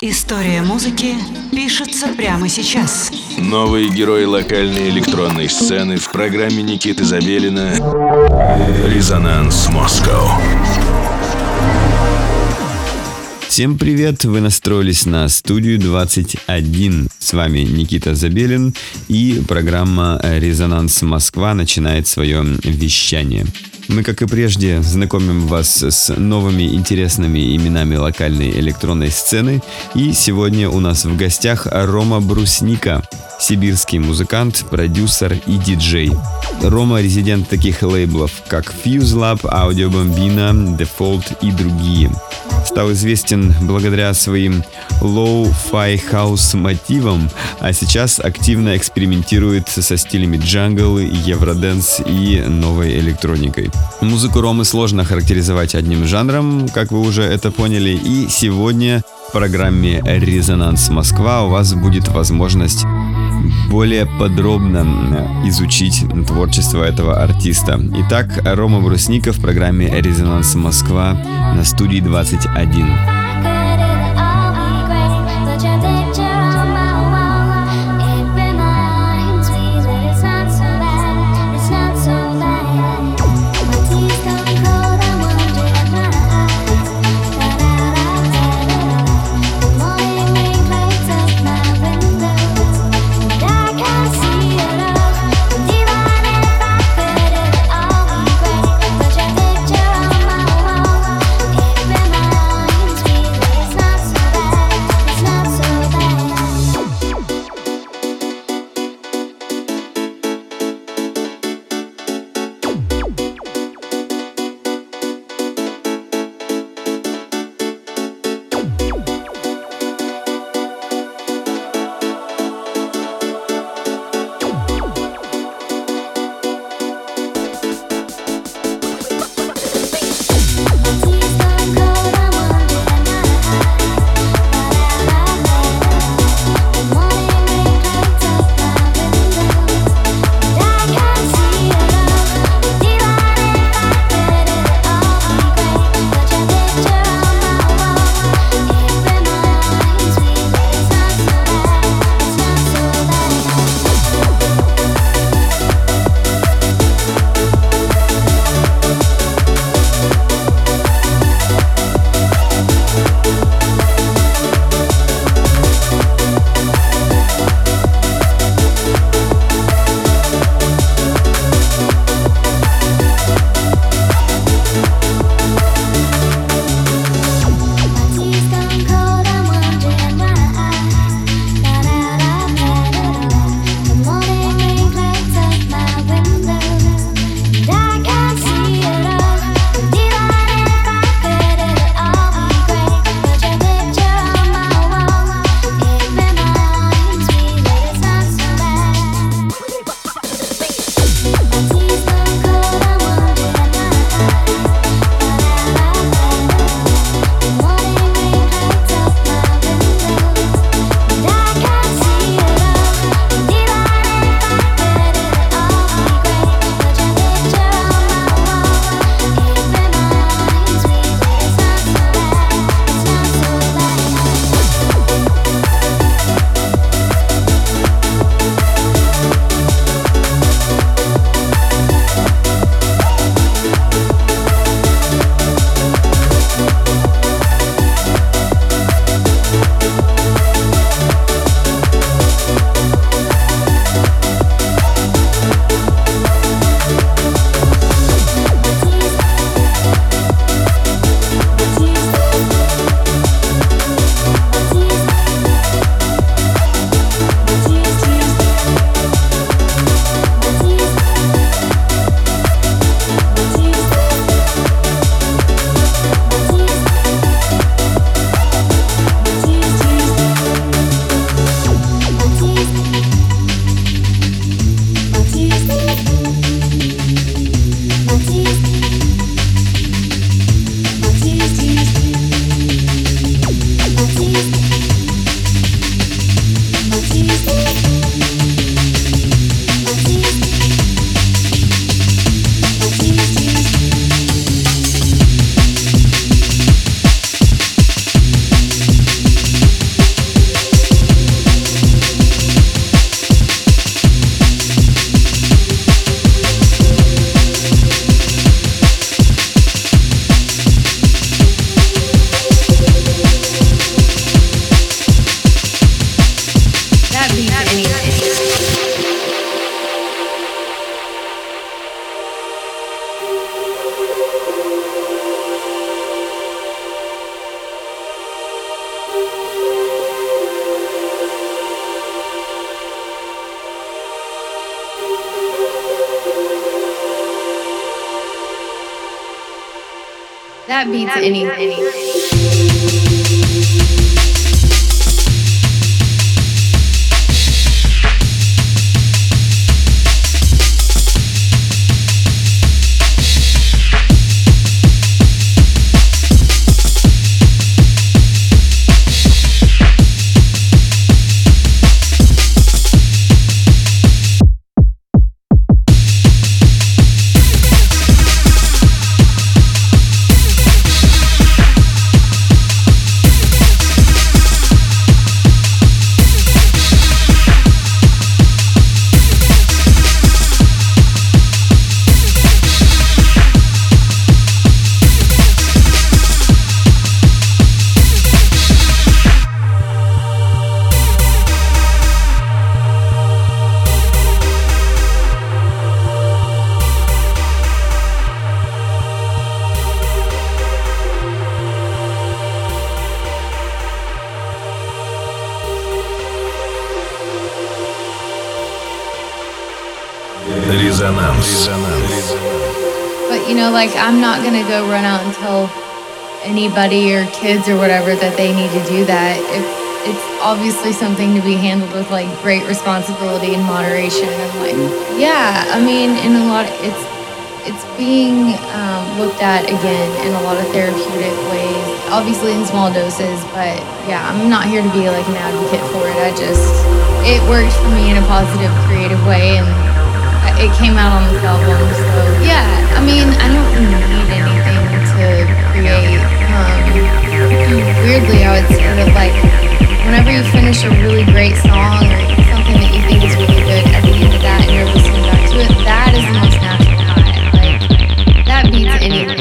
История музыки пишется прямо сейчас. Новые герои локальной электронной сцены в программе Никиты Забелина «Резонанс Москва». Всем привет! Вы настроились на студию 21. С вами Никита Забелин и программа «Резонанс Москва» начинает свое вещание. Мы, как и прежде, знакомим вас с новыми интересными именами локальной электронной сцены. И сегодня у нас в гостях Рома Брусника, сибирский музыкант, продюсер и диджей. Рома – резидент таких лейблов, как Fuse Lab, Audio Bambina, Default и другие. Стал известен благодаря своим low-fi house мотивам, а сейчас активно экспериментирует со стилями джангл, евроденс и новой электроникой. Музыку Ромы сложно характеризовать одним жанром, как вы уже это поняли, и сегодня в программе «Резонанс Москва» у вас будет возможность более подробно изучить творчество этого артиста. Итак, Рома Брусников в программе «Резонанс Москва» на студии 21. That beats anything. Not gonna go run out and tell anybody or kids or whatever that they need to do that. If it's obviously something to be handled with like great responsibility and moderation and like yeah, I mean in a lot of, it's it's being um, looked at again in a lot of therapeutic ways, obviously in small doses, but yeah, I'm not here to be like an advocate for it. I just it worked for me in a positive, creative way and it came out on this album. So yeah, I mean, I don't need anything to create. Um, weirdly, I would say that like whenever you finish a really great song or something that you think is really good, at the end of that, and you're listening back to it, that is the most natural high. Like that beats anything.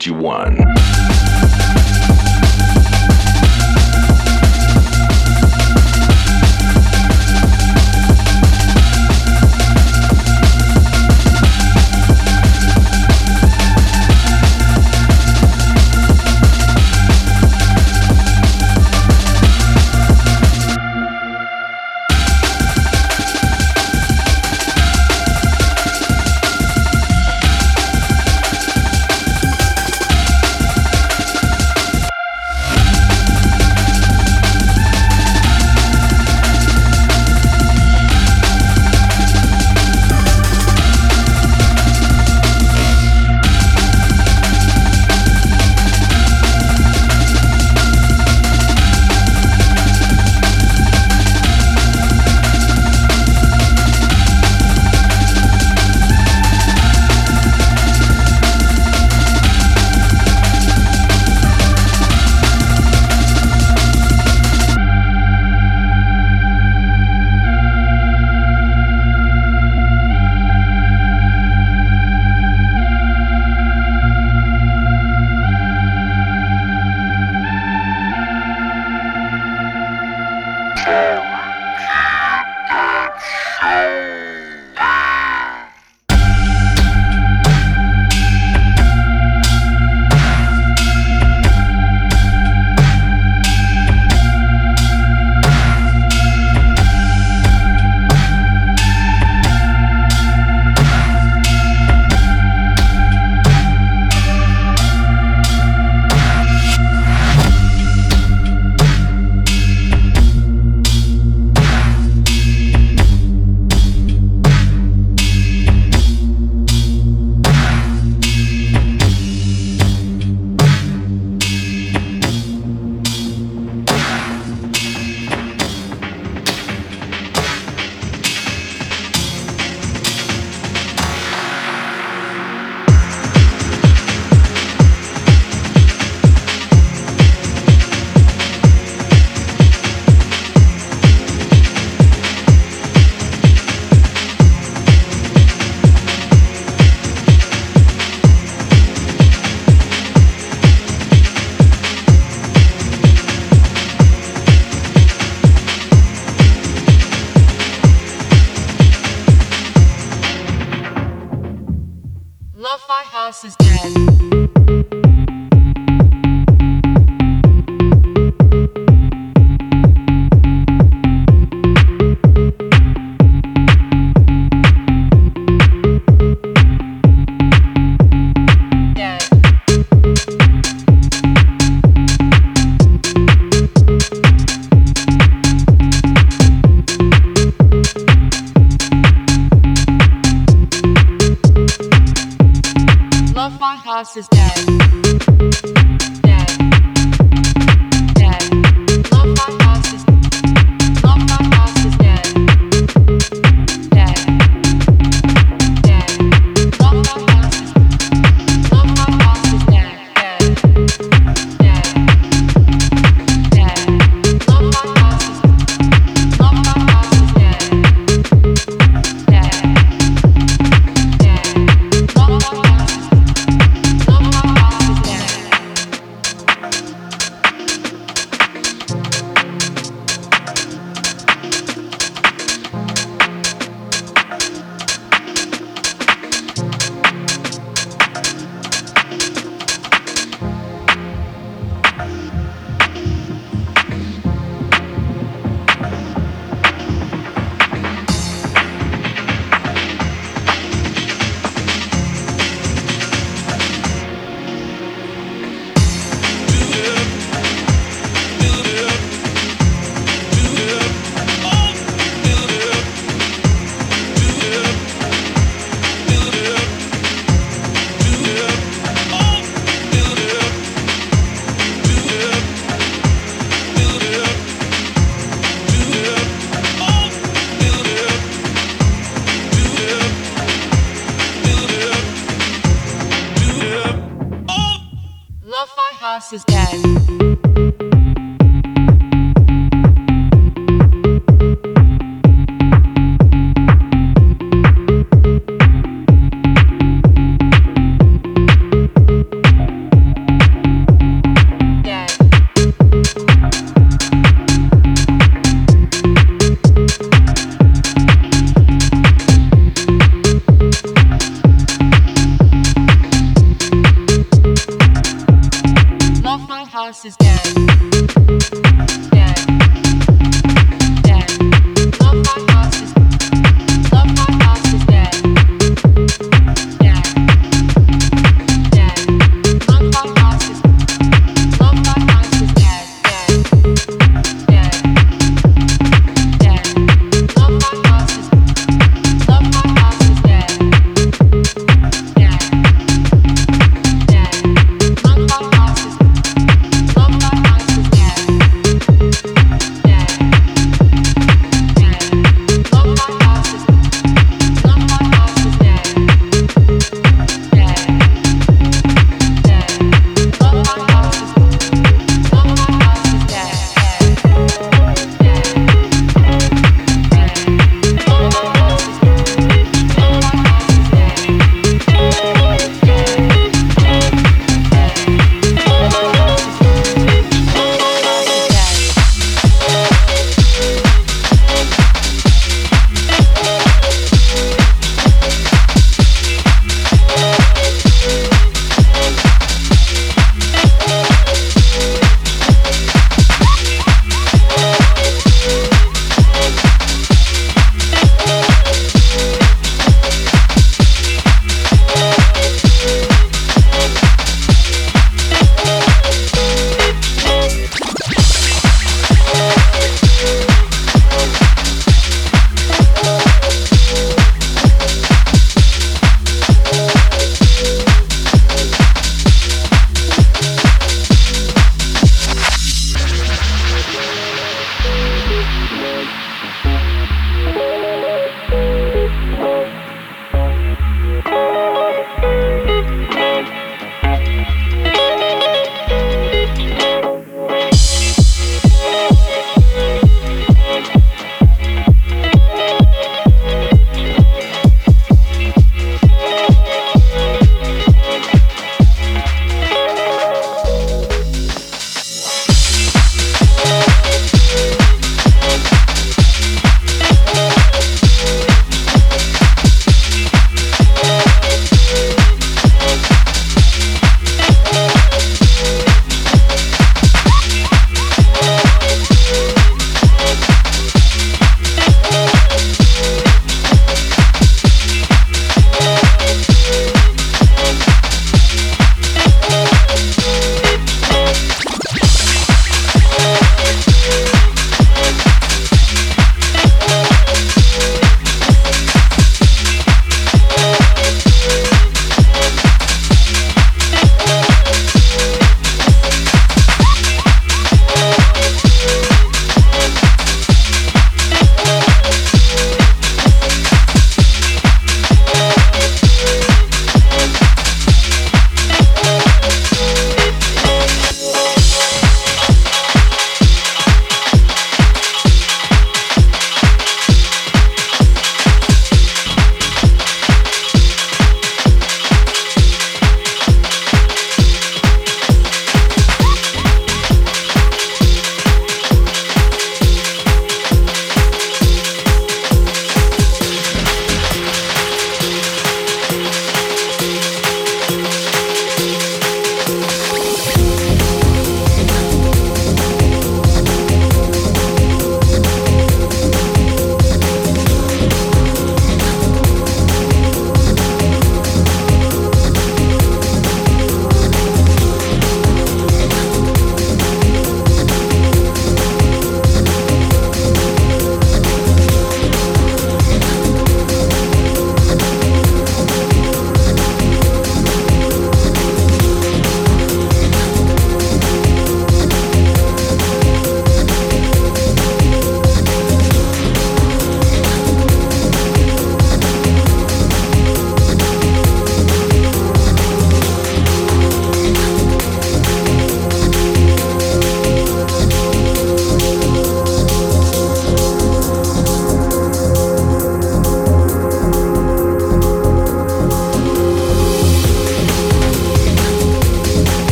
what you want.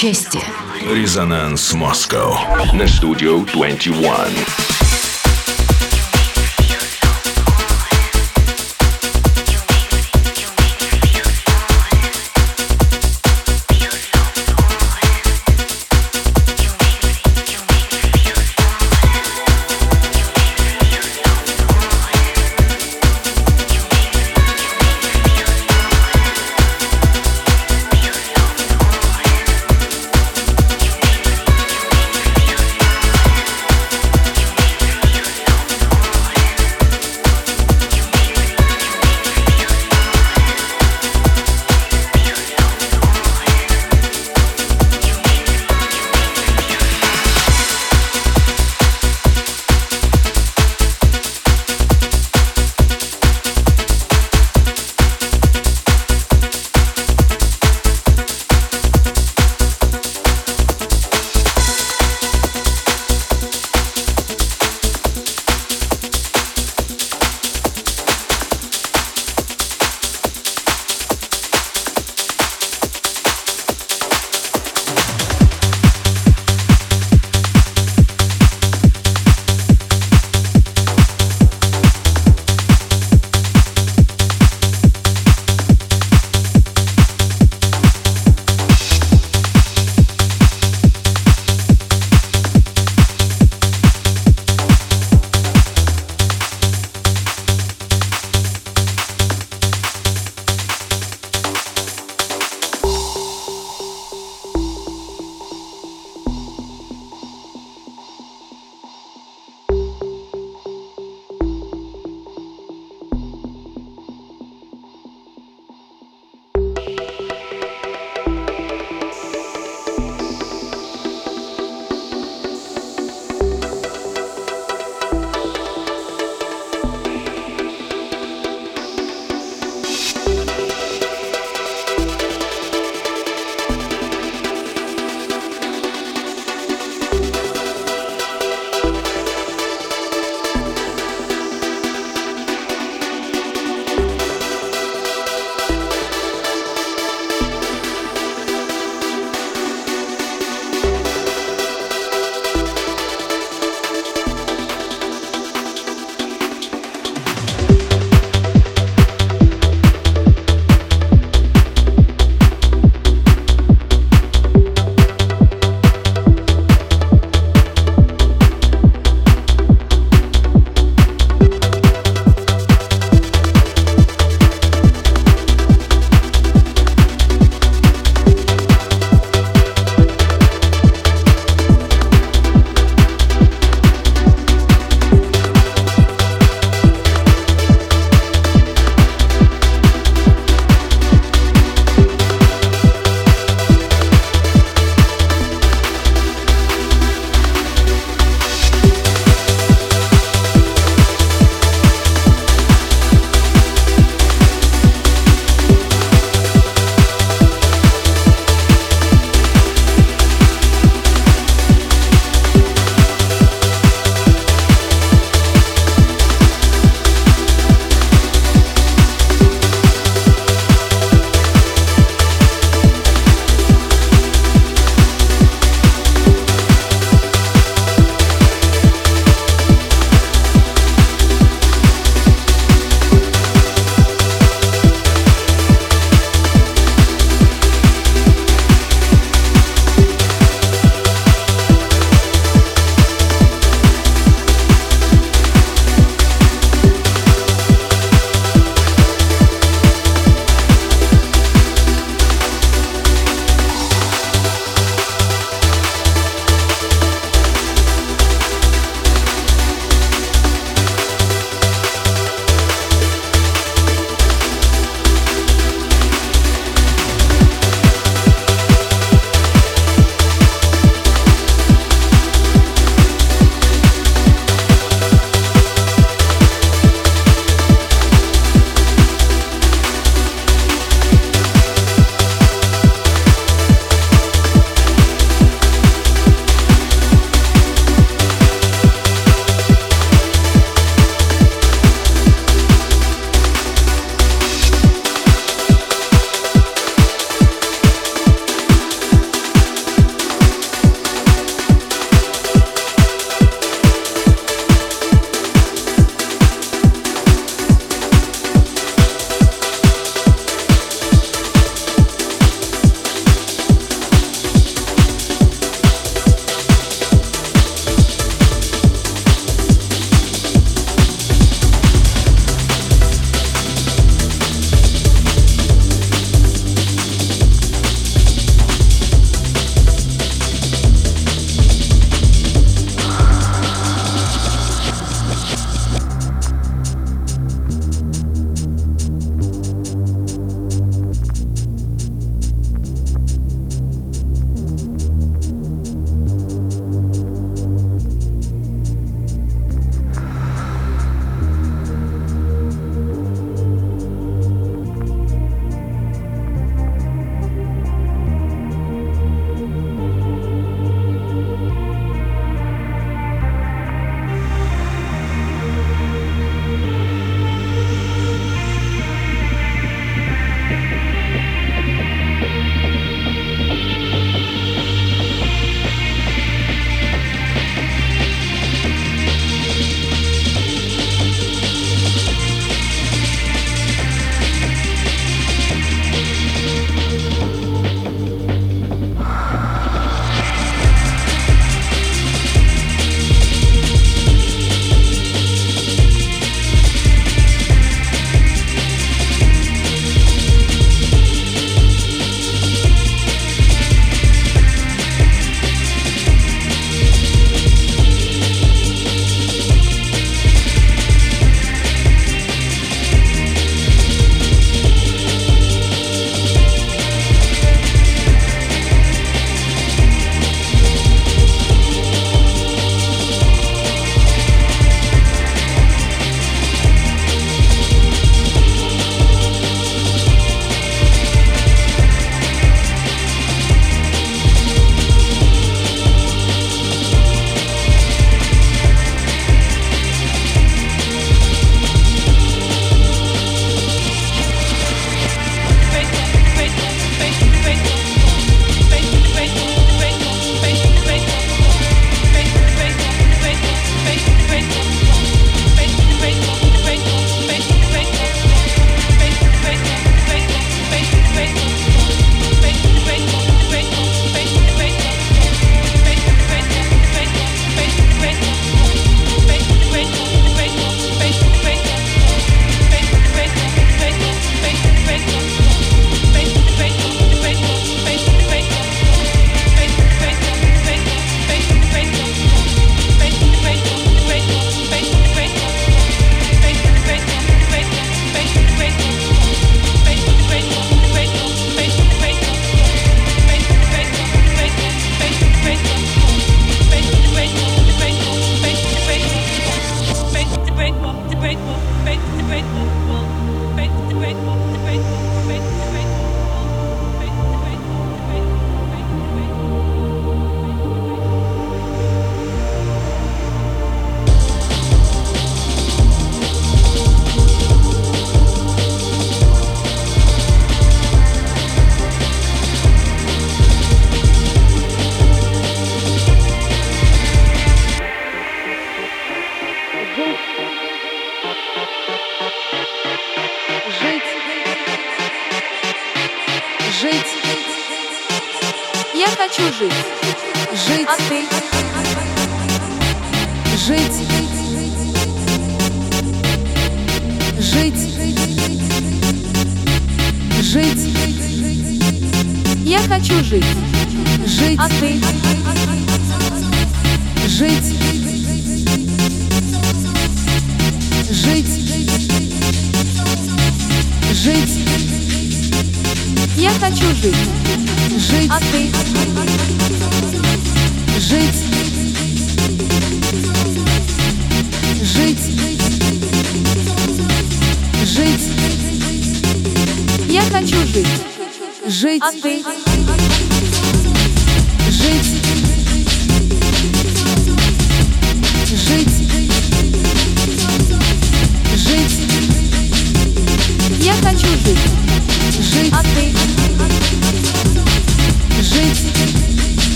Дело чести. Резонанс Москва на студию 21.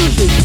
Sushi.